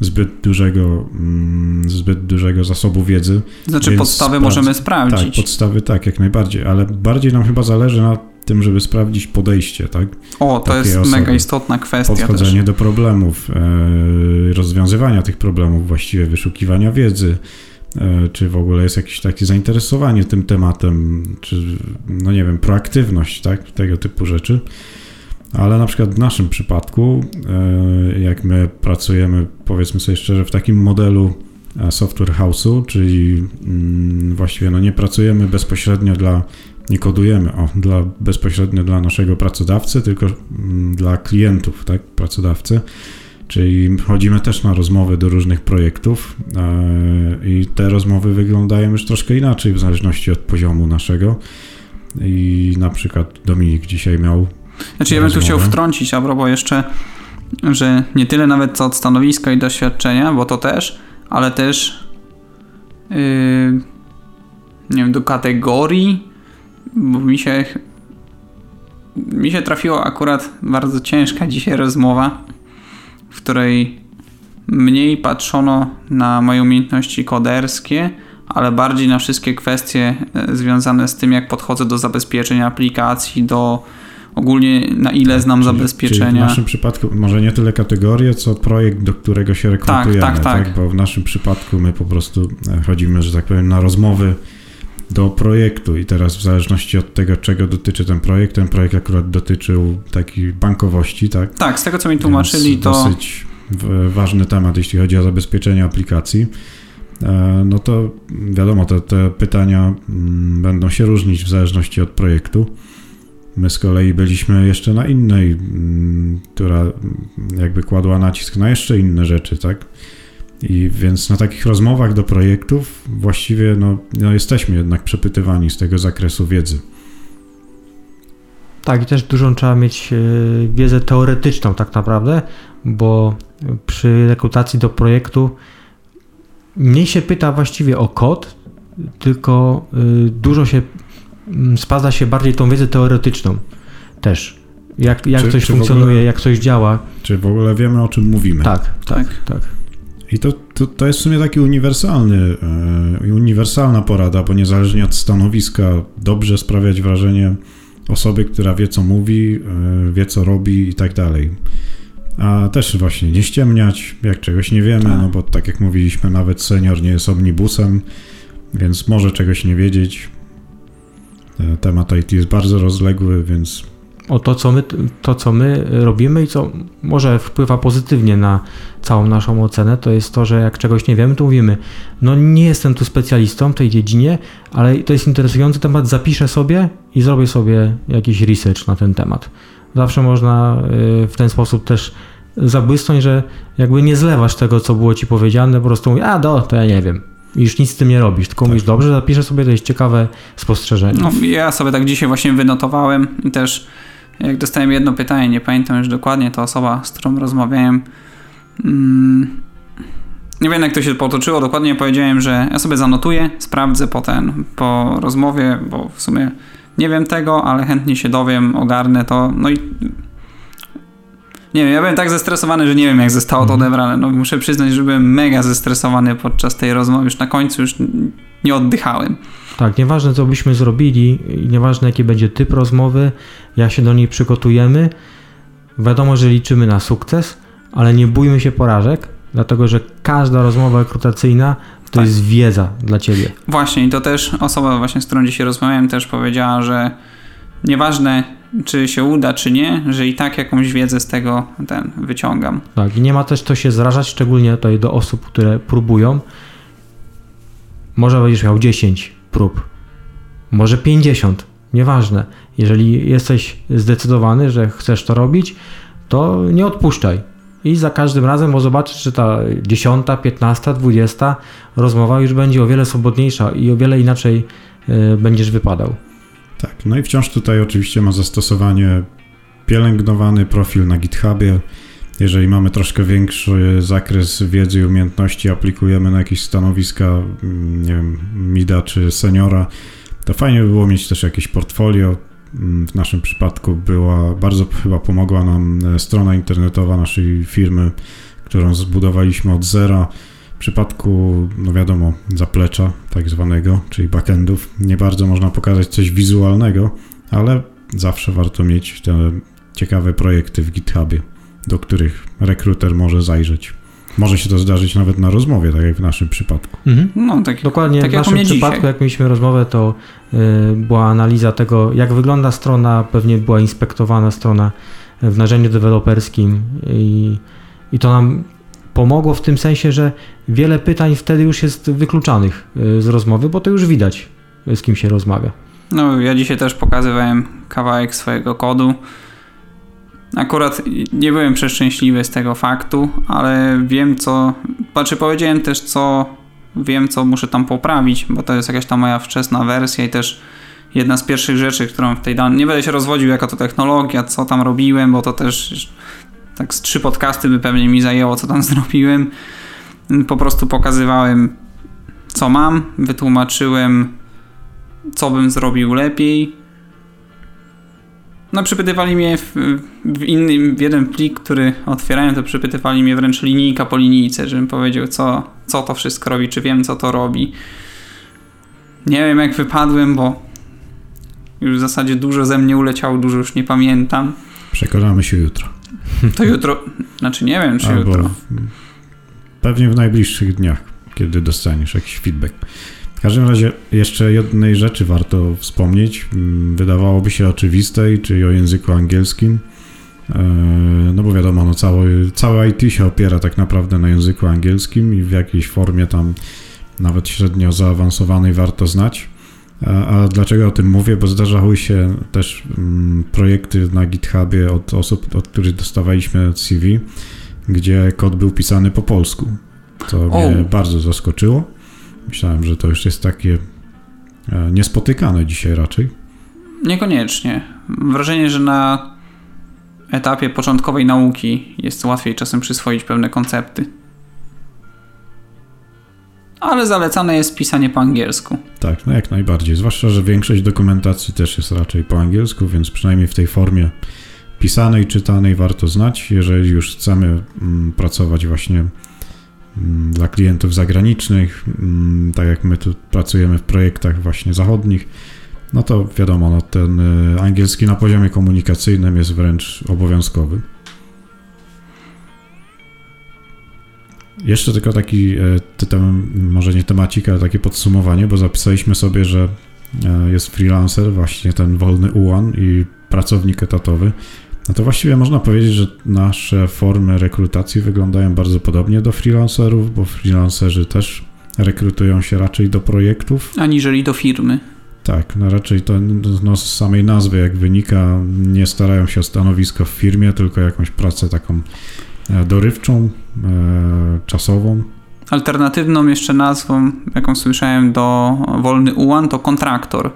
zbyt dużego, mm, zbyt dużego zasobu wiedzy. Znaczy podstawy możemy sprawdzić. Tak, podstawy tak, jak najbardziej, ale bardziej nam chyba zależy na tym, żeby sprawdzić podejście, tak? O, to jest osoby. mega istotna kwestia. Podchodzenie też. do problemów, e, rozwiązywania tych problemów, właściwie wyszukiwania wiedzy, e, czy w ogóle jest jakieś takie zainteresowanie tym tematem, czy, no nie wiem, proaktywność, tak? Tego typu rzeczy. Ale na przykład w naszym przypadku, e, jak my pracujemy, powiedzmy sobie szczerze, w takim modelu software house'u, czyli mm, właściwie no nie pracujemy bezpośrednio dla nie kodujemy o, dla, bezpośrednio dla naszego pracodawcy, tylko mm, dla klientów, tak, pracodawcy. Czyli chodzimy też na rozmowy do różnych projektów e, i te rozmowy wyglądają już troszkę inaczej w zależności od poziomu naszego. I na przykład Dominik dzisiaj miał. Znaczy, ja bym tu chciał wtrącić a propos jeszcze, że nie tyle nawet co od stanowiska i doświadczenia, bo to też, ale też yy, nie wiem, do kategorii bo mi się mi się trafiła akurat bardzo ciężka dzisiaj rozmowa, w której mniej patrzono na moje umiejętności koderskie, ale bardziej na wszystkie kwestie e, związane z tym, jak podchodzę do zabezpieczenia aplikacji, do ogólnie na ile tak, znam czyli, zabezpieczenia. Czyli w naszym przypadku może nie tyle kategorie, co projekt, do którego się rekrutujemy, tak, tak, tak. tak? Bo w naszym przypadku my po prostu e, chodzimy, że tak powiem, na rozmowy do projektu i teraz w zależności od tego, czego dotyczy ten projekt, ten projekt akurat dotyczył takiej bankowości, tak? Tak, z tego co mi tłumaczyli, Więc to... Dosyć ważny temat, jeśli chodzi o zabezpieczenie aplikacji. E, no to wiadomo, te, te pytania mm, będą się różnić w zależności od projektu. My z kolei byliśmy jeszcze na innej, mm, która jakby kładła nacisk na jeszcze inne rzeczy, tak? I więc na takich rozmowach do projektów właściwie no, no jesteśmy jednak przepytywani z tego zakresu wiedzy. Tak, i też dużą trzeba mieć e, wiedzę teoretyczną tak naprawdę, bo przy rekrutacji do projektu mniej się pyta właściwie o kod, tylko y, dużo się mm, spada się bardziej tą wiedzę teoretyczną też. Jak, jak Czy- coś czy funkcjonuje, ogóle- jak coś działa. Czy w ogóle wiemy, o czym mówimy? Tak, tak, tak. I to, to, to jest w sumie taki uniwersalny, e, uniwersalna porada, bo niezależnie od stanowiska, dobrze sprawiać wrażenie osoby, która wie, co mówi, e, wie, co robi i tak dalej. A też właśnie nie ściemniać, jak czegoś nie wiemy, Tak. no bo tak jak mówiliśmy, nawet senior nie jest omnibusem, więc może czegoś nie wiedzieć. E, Temat IT jest bardzo rozległy, więc O to co, my, to, co my robimy i co może wpływa pozytywnie na całą naszą ocenę, to jest to, że jak czegoś nie wiemy, to mówimy, no nie jestem tu specjalistą w tej dziedzinie, ale to jest interesujący temat, zapiszę sobie i zrobię sobie jakiś research na ten temat. Zawsze można y, w ten sposób też zabłysnąć, że jakby nie zlewasz tego, co było ci powiedziane, po prostu mówisz, a do, to ja nie wiem. I już nic z tym nie robisz, tylko mówisz, dobrze, zapiszę sobie, jest ciekawe spostrzeżenie. No, ja sobie tak dzisiaj właśnie wynotowałem i też jak dostałem jedno pytanie, nie pamiętam już dokładnie, to osoba, z którą rozmawiałem, mm, nie wiem jak to się potoczyło, dokładnie powiedziałem, że ja sobie zanotuję, sprawdzę potem po rozmowie, bo w sumie nie wiem tego, ale chętnie się dowiem, ogarnę to, no i nie wiem, ja byłem tak zestresowany, że nie wiem jak zostało to Mhm. odebrane. No muszę przyznać, że byłem mega zestresowany podczas tej rozmowy, już na końcu już nie oddychałem. Tak, nieważne co byśmy zrobili nieważne jaki będzie typ rozmowy, jak się do niej przygotujemy, wiadomo, że liczymy na sukces, ale nie bójmy się porażek, dlatego że każda rozmowa rekrutacyjna to Tak. jest wiedza dla ciebie. Właśnie, i to też osoba właśnie, z którą dzisiaj rozmawiałem, też powiedziała, że nieważne czy się uda, czy nie, że i tak jakąś wiedzę z tego ten wyciągam. Tak, i nie ma też co się zrażać, szczególnie tutaj do osób, które próbują. Może będziesz miał 10 prób, może 50, nieważne. Jeżeli jesteś zdecydowany, że chcesz to robić, to nie odpuszczaj. I za każdym razem, bo zobaczysz, że ta 10, 15, 20 rozmowa już będzie o wiele swobodniejsza i o wiele inaczej e, będziesz wypadał. Tak, no i wciąż tutaj oczywiście ma zastosowanie pielęgnowany profil na GitHubie. Jeżeli mamy troszkę większy zakres wiedzy i umiejętności, aplikujemy na jakieś stanowiska, mm, nie wiem, mida czy seniora, to fajnie by było mieć też jakieś portfolio. Mm, W naszym przypadku była, bardzo chyba pomogła nam e, strona internetowa naszej firmy, którą zbudowaliśmy od zera. W przypadku, no wiadomo, zaplecza tak zwanego, czyli backendów, nie bardzo można pokazać coś wizualnego, ale zawsze warto mieć te ciekawe projekty w GitHubie, do których rekruter może zajrzeć. Może się to zdarzyć nawet na rozmowie, tak jak w naszym przypadku. No, tak, Dokładnie Tak w naszym przypadku, dzisiaj. jak mieliśmy rozmowę, to y, była analiza tego, jak wygląda strona, pewnie była inspektowana strona w narzędziu deweloperskim i, i to nam pomogło w tym sensie, że wiele pytań wtedy już jest wykluczanych y, z rozmowy, bo to już widać, y, z kim się rozmawia. No, ja dzisiaj też pokazywałem kawałek swojego kodu. Akurat nie byłem przeszczęśliwy z tego faktu, ale wiem co. Znaczy, powiedziałem też co. Wiem, co muszę tam poprawić, bo to jest jakaś ta moja wczesna wersja i też jedna z pierwszych rzeczy, którą w tej danej. Nie będę się rozwodził, jaka to technologia, co tam robiłem, bo to też tak z trzy podcasty by pewnie mi zajęło, co tam zrobiłem. Po prostu pokazywałem, co mam, wytłumaczyłem, co bym zrobił lepiej. No, przypytywali mnie w, w inny, w jeden plik, który otwierałem, to przypytywali mnie wręcz linijka po linijce, żebym powiedział, co, co to wszystko robi, czy wiem, co to robi. Nie wiem, jak wypadłem, bo już w zasadzie dużo ze mnie uleciało, dużo już nie pamiętam. Przekonamy się jutro. To jutro, znaczy nie wiem, czy Albo jutro. pewnie w najbliższych dniach, kiedy dostaniesz jakiś feedback. W każdym razie jeszcze jednej rzeczy warto wspomnieć. Mm, Wydawałoby się oczywistej, czyli o języku angielskim. E, No bo wiadomo, no cały, całe IT się opiera tak naprawdę na języku angielskim i w jakiejś formie tam nawet średnio zaawansowanej warto znać. A, a dlaczego o tym mówię? Bo zdarzały się też mm, projekty na GitHubie od osób, od których dostawaliśmy CV, gdzie kod był pisany po polsku. To O. mnie bardzo zaskoczyło. Myślałem, że to już jest takie e, niespotykane dzisiaj raczej. Niekoniecznie. Mam wrażenie, że na etapie początkowej nauki jest łatwiej czasem przyswoić pewne koncepty. Ale zalecane jest pisanie po angielsku. Tak, no jak najbardziej. Zwłaszcza, że większość dokumentacji też jest raczej po angielsku, więc przynajmniej w tej formie pisanej, czytanej warto znać, jeżeli już chcemy mm, pracować właśnie mm, dla klientów zagranicznych, mm, tak jak my tu pracujemy w projektach właśnie zachodnich, no to wiadomo, no ten y, angielski na poziomie komunikacyjnym jest wręcz obowiązkowy. Jeszcze tylko taki, e, tytem, może nie temacik, ale takie podsumowanie, bo zapisaliśmy sobie, że e, jest freelancer, właśnie ten wolny ułan i pracownik etatowy. No to właściwie można powiedzieć, że nasze formy rekrutacji wyglądają bardzo podobnie do freelancerów, bo freelancerzy też rekrutują się raczej do projektów. Aniżeli do firmy. Tak, no raczej to no, z samej nazwy jak wynika, nie starają się o stanowisko w firmie, tylko jakąś pracę taką e, dorywczą, czasową. Alternatywną jeszcze nazwą, jaką słyszałem do wolny ułan, to kontraktor.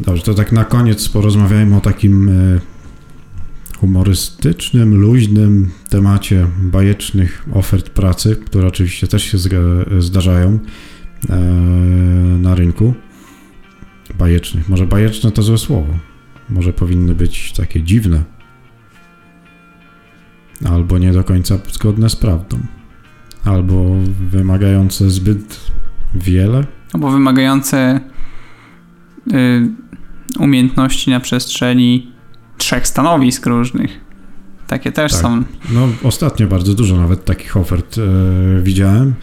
Dobrze, to tak na koniec porozmawiajmy o takim e, humorystycznym, luźnym temacie bajecznych ofert pracy, które oczywiście też się zdarzają na rynku bajecznych. Może bajeczne to złe słowo. Może powinny być takie dziwne. Albo nie do końca zgodne z prawdą. Albo wymagające zbyt wiele. Albo wymagające y, umiejętności na przestrzeni trzech stanowisk różnych. Takie też tak. są. No, ostatnio bardzo dużo nawet takich ofert y, widziałem.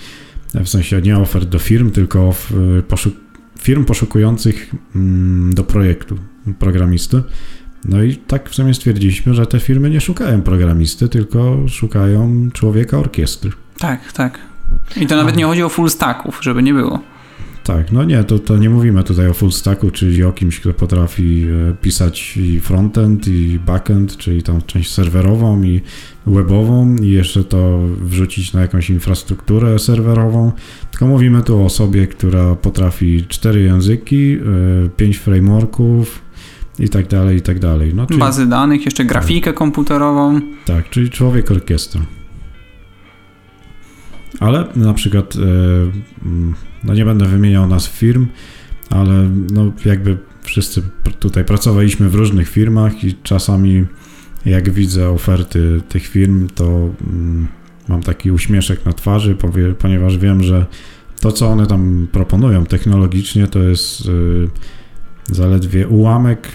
W sensie nie ofert do firm, tylko w, y, poszuk firm poszukujących mm, do projektu programisty. No i tak w sumie stwierdziliśmy, że te firmy nie szukają programisty, tylko szukają człowieka orkiestry. Tak, tak. I to nawet nie chodzi o full stacków, żeby nie było. Tak, no nie, to, to nie mówimy tutaj o full stacku, czyli o kimś, kto potrafi e, pisać i frontend, i backend, czyli tam część serwerową i webową i jeszcze to wrzucić na jakąś infrastrukturę serwerową, tylko mówimy tu o osobie, która potrafi cztery języki, e, pięć frameworków i tak dalej, i tak dalej. No, czyli, Bazy danych, jeszcze grafikę tak. komputerową. Tak, czyli człowiek orkiestra. Ale na przykład, e, mm, no nie będę wymieniał nazw firm, ale no jakby wszyscy tutaj pracowaliśmy w różnych firmach i czasami jak widzę oferty tych firm, to mm, mam taki uśmieszek na twarzy, ponieważ wiem, że to, co one tam proponują technologicznie, to jest y, zaledwie ułamek,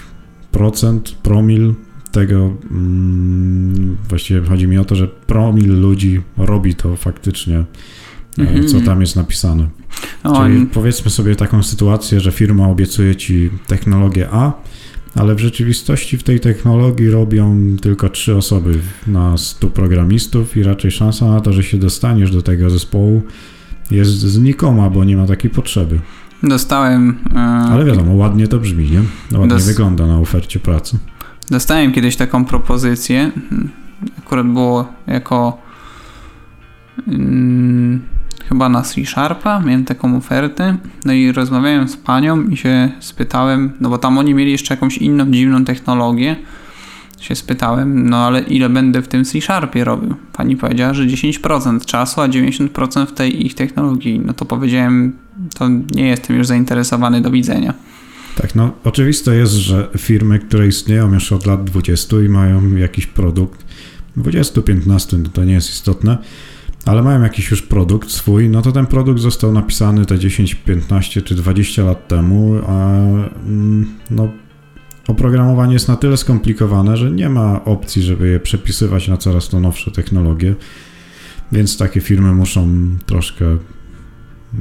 procent, promil tego, mm, właściwie chodzi mi o to, że promil ludzi robi to faktycznie, mm -hmm. co tam jest napisane. Czyli powiedzmy sobie taką sytuację, że firma obiecuje ci technologię A, ale w rzeczywistości w tej technologii robią tylko trzy osoby na 100 programistów i raczej szansa na to, że się dostaniesz do tego zespołu jest znikoma, bo nie ma takiej potrzeby. Dostałem. E, ale wiadomo, ładnie to brzmi, nie? Ładnie dos... wygląda na ofercie pracy. Dostałem kiedyś taką propozycję. Akurat było jako. Hmm, chyba na C Sharpa, miałem taką ofertę, no i rozmawiałem z panią i się spytałem, no bo tam oni mieli jeszcze jakąś inną dziwną technologię, się spytałem, no ale ile będę w tym C Sharpie robił? Pani powiedziała, że 10% czasu, a 90% w tej ich technologii. No to powiedziałem, to nie jestem już zainteresowany, do widzenia. Tak, no oczywiste jest, że firmy, które istnieją już od lat 20 i mają jakiś produkt, 20-15 no to nie jest istotne, ale mają jakiś już produkt swój, no to ten produkt został napisany te 10, 15 czy 20 lat temu, a mm, no, oprogramowanie jest na tyle skomplikowane, że nie ma opcji, żeby je przepisywać na coraz to nowsze technologie, więc takie firmy muszą troszkę,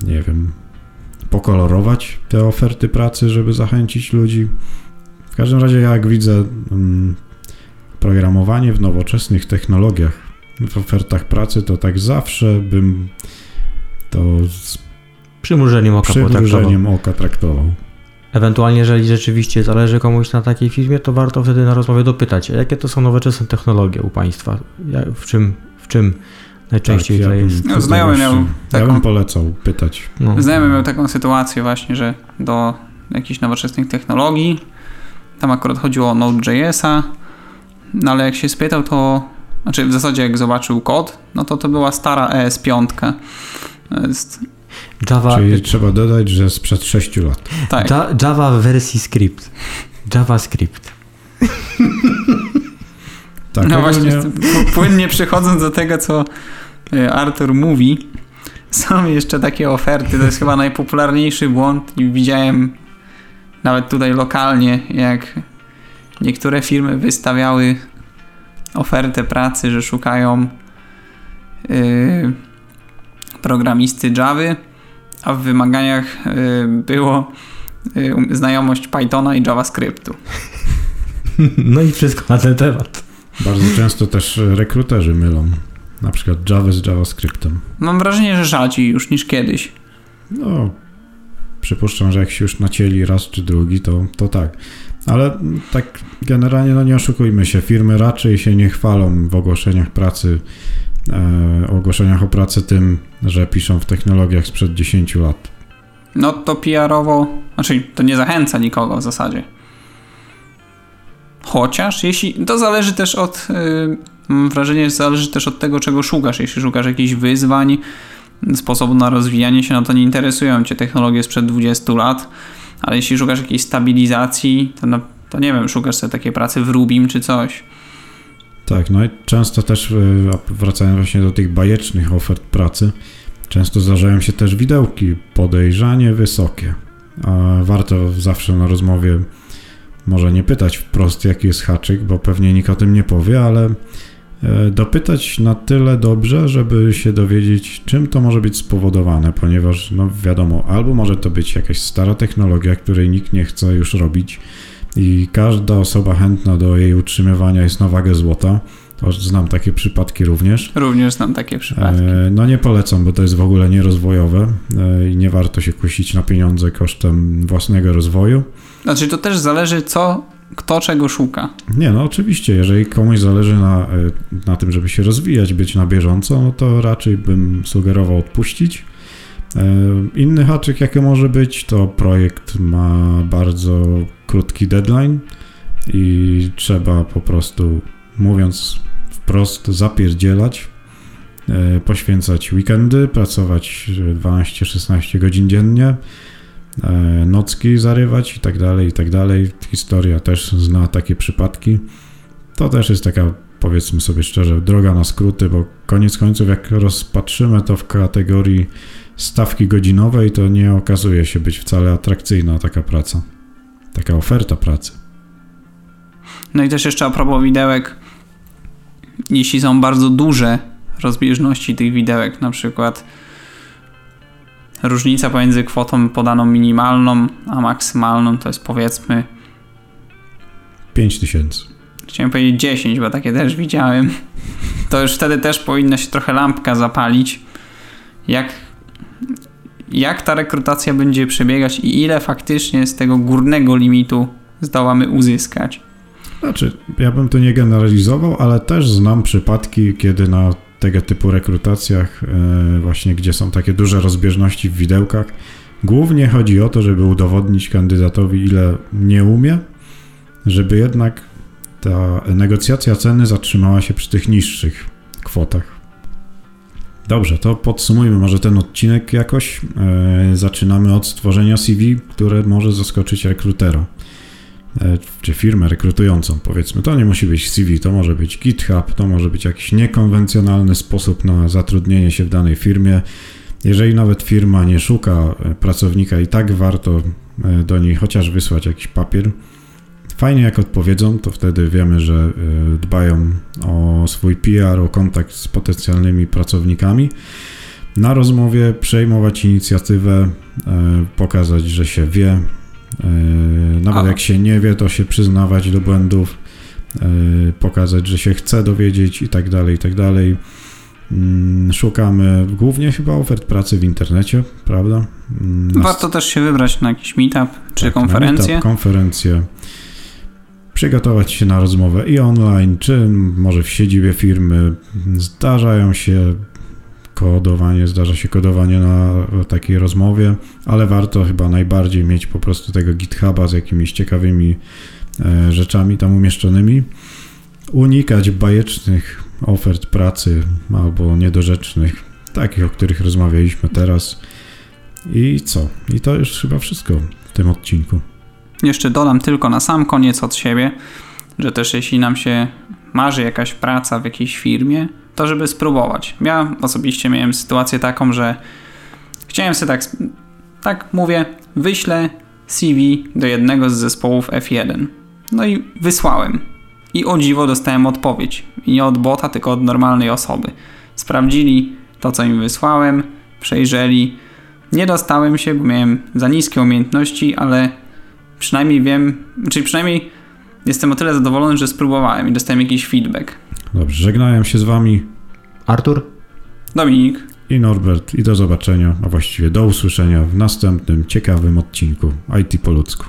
nie wiem, pokolorować te oferty pracy, żeby zachęcić ludzi. W każdym razie, jak widzę mm, programowanie w nowoczesnych technologiach w ofertach pracy, to tak zawsze bym to z przymrużeniem oka, przymrużeniem oka traktował. Ewentualnie, jeżeli rzeczywiście zależy komuś na takiej firmie, to warto wtedy na rozmowie dopytać, jakie to są nowoczesne technologie u Państwa? W czym, w czym najczęściej tak, ja jest? No, znajomy miał taką, ja bym polecał pytać. No. Znajomy miał taką sytuację właśnie, że do jakichś nowoczesnych technologii tam akurat chodziło o Node.js'a, no ale jak się spytał, to znaczy w zasadzie jak zobaczył kod, no to to była stara ES5. Jest, Java, Czyli trzeba dodać, że sprzed 6 lat. tak. Ja- Java w wersji script. JavaScript. Tak, no właśnie, p- płynnie przechodząc do tego, co y, Artur mówi, są jeszcze takie oferty, to jest chyba najpopularniejszy błąd i widziałem nawet tutaj lokalnie, jak niektóre firmy wystawiały ofertę pracy, że szukają y, programisty Java, a w wymaganiach y, było y, um- znajomość Pythona i JavaScriptu. No i wszystko na ten temat. Bardzo często też rekruterzy mylą. Na przykład Java z JavaScriptem. Mam wrażenie, że rzadziej już niż kiedyś. No, przypuszczam, że jak się już nacięli raz czy drugi, to, to tak. Ale tak generalnie, no nie oszukujmy się, firmy raczej się nie chwalą w ogłoszeniach pracy, e, ogłoszeniach o pracę tym, że piszą w technologiach sprzed 10 lat. No to PR-owo, znaczy to nie zachęca nikogo w zasadzie. Chociaż jeśli, to zależy też od, yy, mam wrażenie, że zależy też od tego, czego szukasz. Jeśli szukasz jakichś wyzwań, sposobu na rozwijanie się, no to nie interesują cię technologie sprzed 20 lat, ale jeśli szukasz jakiejś stabilizacji, to, to nie wiem, szukasz sobie takiej pracy w Rubim czy coś. Tak, no i często też, a wracając właśnie do tych bajecznych ofert pracy, często zdarzają się też widełki podejrzanie wysokie. A warto zawsze na rozmowie może nie pytać wprost, jaki jest haczyk, bo pewnie nikt o tym nie powie, ale e, dopytać na tyle dobrze, żeby się dowiedzieć, czym to może być spowodowane, ponieważ, no wiadomo, albo może to być jakaś stara technologia, której nikt nie chce już robić i każda osoba chętna do jej utrzymywania jest na wagę złota. To znam takie przypadki również. Również znam takie przypadki. E, No nie polecam, bo to jest w ogóle nierozwojowe e, i nie warto się kusić na pieniądze kosztem własnego rozwoju. Znaczy to też zależy co, kto czego szuka. Nie, no oczywiście, jeżeli komuś zależy na, e, na tym, żeby się rozwijać, być na bieżąco, no to raczej bym sugerował odpuścić. E, Inny haczyk, jaki może być, to projekt ma bardzo krótki deadline i trzeba po prostu, mówiąc wprost, zapierdzielać, e, poświęcać weekendy, pracować 12-16 godzin dziennie, e, nocki zarywać i tak dalej, i tak dalej. Historia też zna takie przypadki. To też jest taka, powiedzmy sobie szczerze, droga na skróty, bo koniec końców, jak rozpatrzymy to w kategorii stawki godzinowej, to nie okazuje się być wcale atrakcyjna taka praca, taka oferta pracy. No i też jeszcze a propos widełek, jeśli są bardzo duże rozbieżności tych widełek, na przykład różnica pomiędzy kwotą podaną minimalną a maksymalną to jest powiedzmy, 5000. chciałem powiedzieć 10, bo takie też widziałem, to już wtedy też powinna się trochę lampka zapalić. Jak, jak ta rekrutacja będzie przebiegać i ile faktycznie z tego górnego limitu zdołamy uzyskać. Znaczy, ja bym tu nie generalizował, ale też znam przypadki, kiedy na tego typu rekrutacjach, e, właśnie gdzie są takie duże rozbieżności w widełkach, głównie chodzi o to, żeby udowodnić kandydatowi, ile nie umie, żeby jednak ta negocjacja ceny zatrzymała się przy tych niższych kwotach. Dobrze, to podsumujmy może ten odcinek jakoś. E, zaczynamy od stworzenia CV, które może zaskoczyć rekrutera e, czy firmę rekrutującą, powiedzmy. To nie musi być CV, to może być GitHub, to może być jakiś niekonwencjonalny sposób na zatrudnienie się w danej firmie. Jeżeli nawet firma nie szuka e, pracownika, i tak warto do niej chociaż wysłać jakiś papier. Fajnie jak odpowiedzą, to wtedy wiemy, że e, dbają o swój PR, o kontakt z potencjalnymi pracownikami. Na rozmowie przejmować inicjatywę, e, pokazać, że się wie. e, Nawet A. jak się nie wie, to się przyznawać do błędów, pokazać, że się chce dowiedzieć i tak dalej, i tak dalej. Mm, Szukamy głównie chyba ofert pracy w internecie, prawda? Mm, na Warto też się wybrać na jakiś meetup czy tak, na konferencję. meetup, konferencję. Przygotować się na rozmowę i online, czy może w siedzibie firmy. Zdarzają się kodowanie, zdarza się kodowanie na takiej rozmowie, ale warto chyba najbardziej mieć po prostu tego GitHuba z jakimiś ciekawymi e, rzeczami tam umieszczonymi. Unikać bajecznych ofert pracy albo niedorzecznych, takich, o których rozmawialiśmy teraz. I co? I to już chyba wszystko w tym odcinku. Jeszcze dodam tylko na sam koniec od siebie, że też jeśli nam się marzy jakaś praca w jakiejś firmie, to żeby spróbować. Ja osobiście miałem sytuację taką, że chciałem sobie tak, tak mówię, wyślę CV do jednego z zespołów F1. No i wysłałem. I o dziwo dostałem odpowiedź. I nie od bota, tylko od normalnej osoby. Sprawdzili to, co im wysłałem, przejrzeli. Nie dostałem się, bo miałem za niskie umiejętności, ale przynajmniej wiem, czyli przynajmniej jestem o tyle zadowolony, że spróbowałem i dostałem jakiś feedback. Dobrze, żegnają się z Wami Artur? Dominik. i Norbert i do zobaczenia, a właściwie do usłyszenia w następnym ciekawym odcinku IT po ludzku.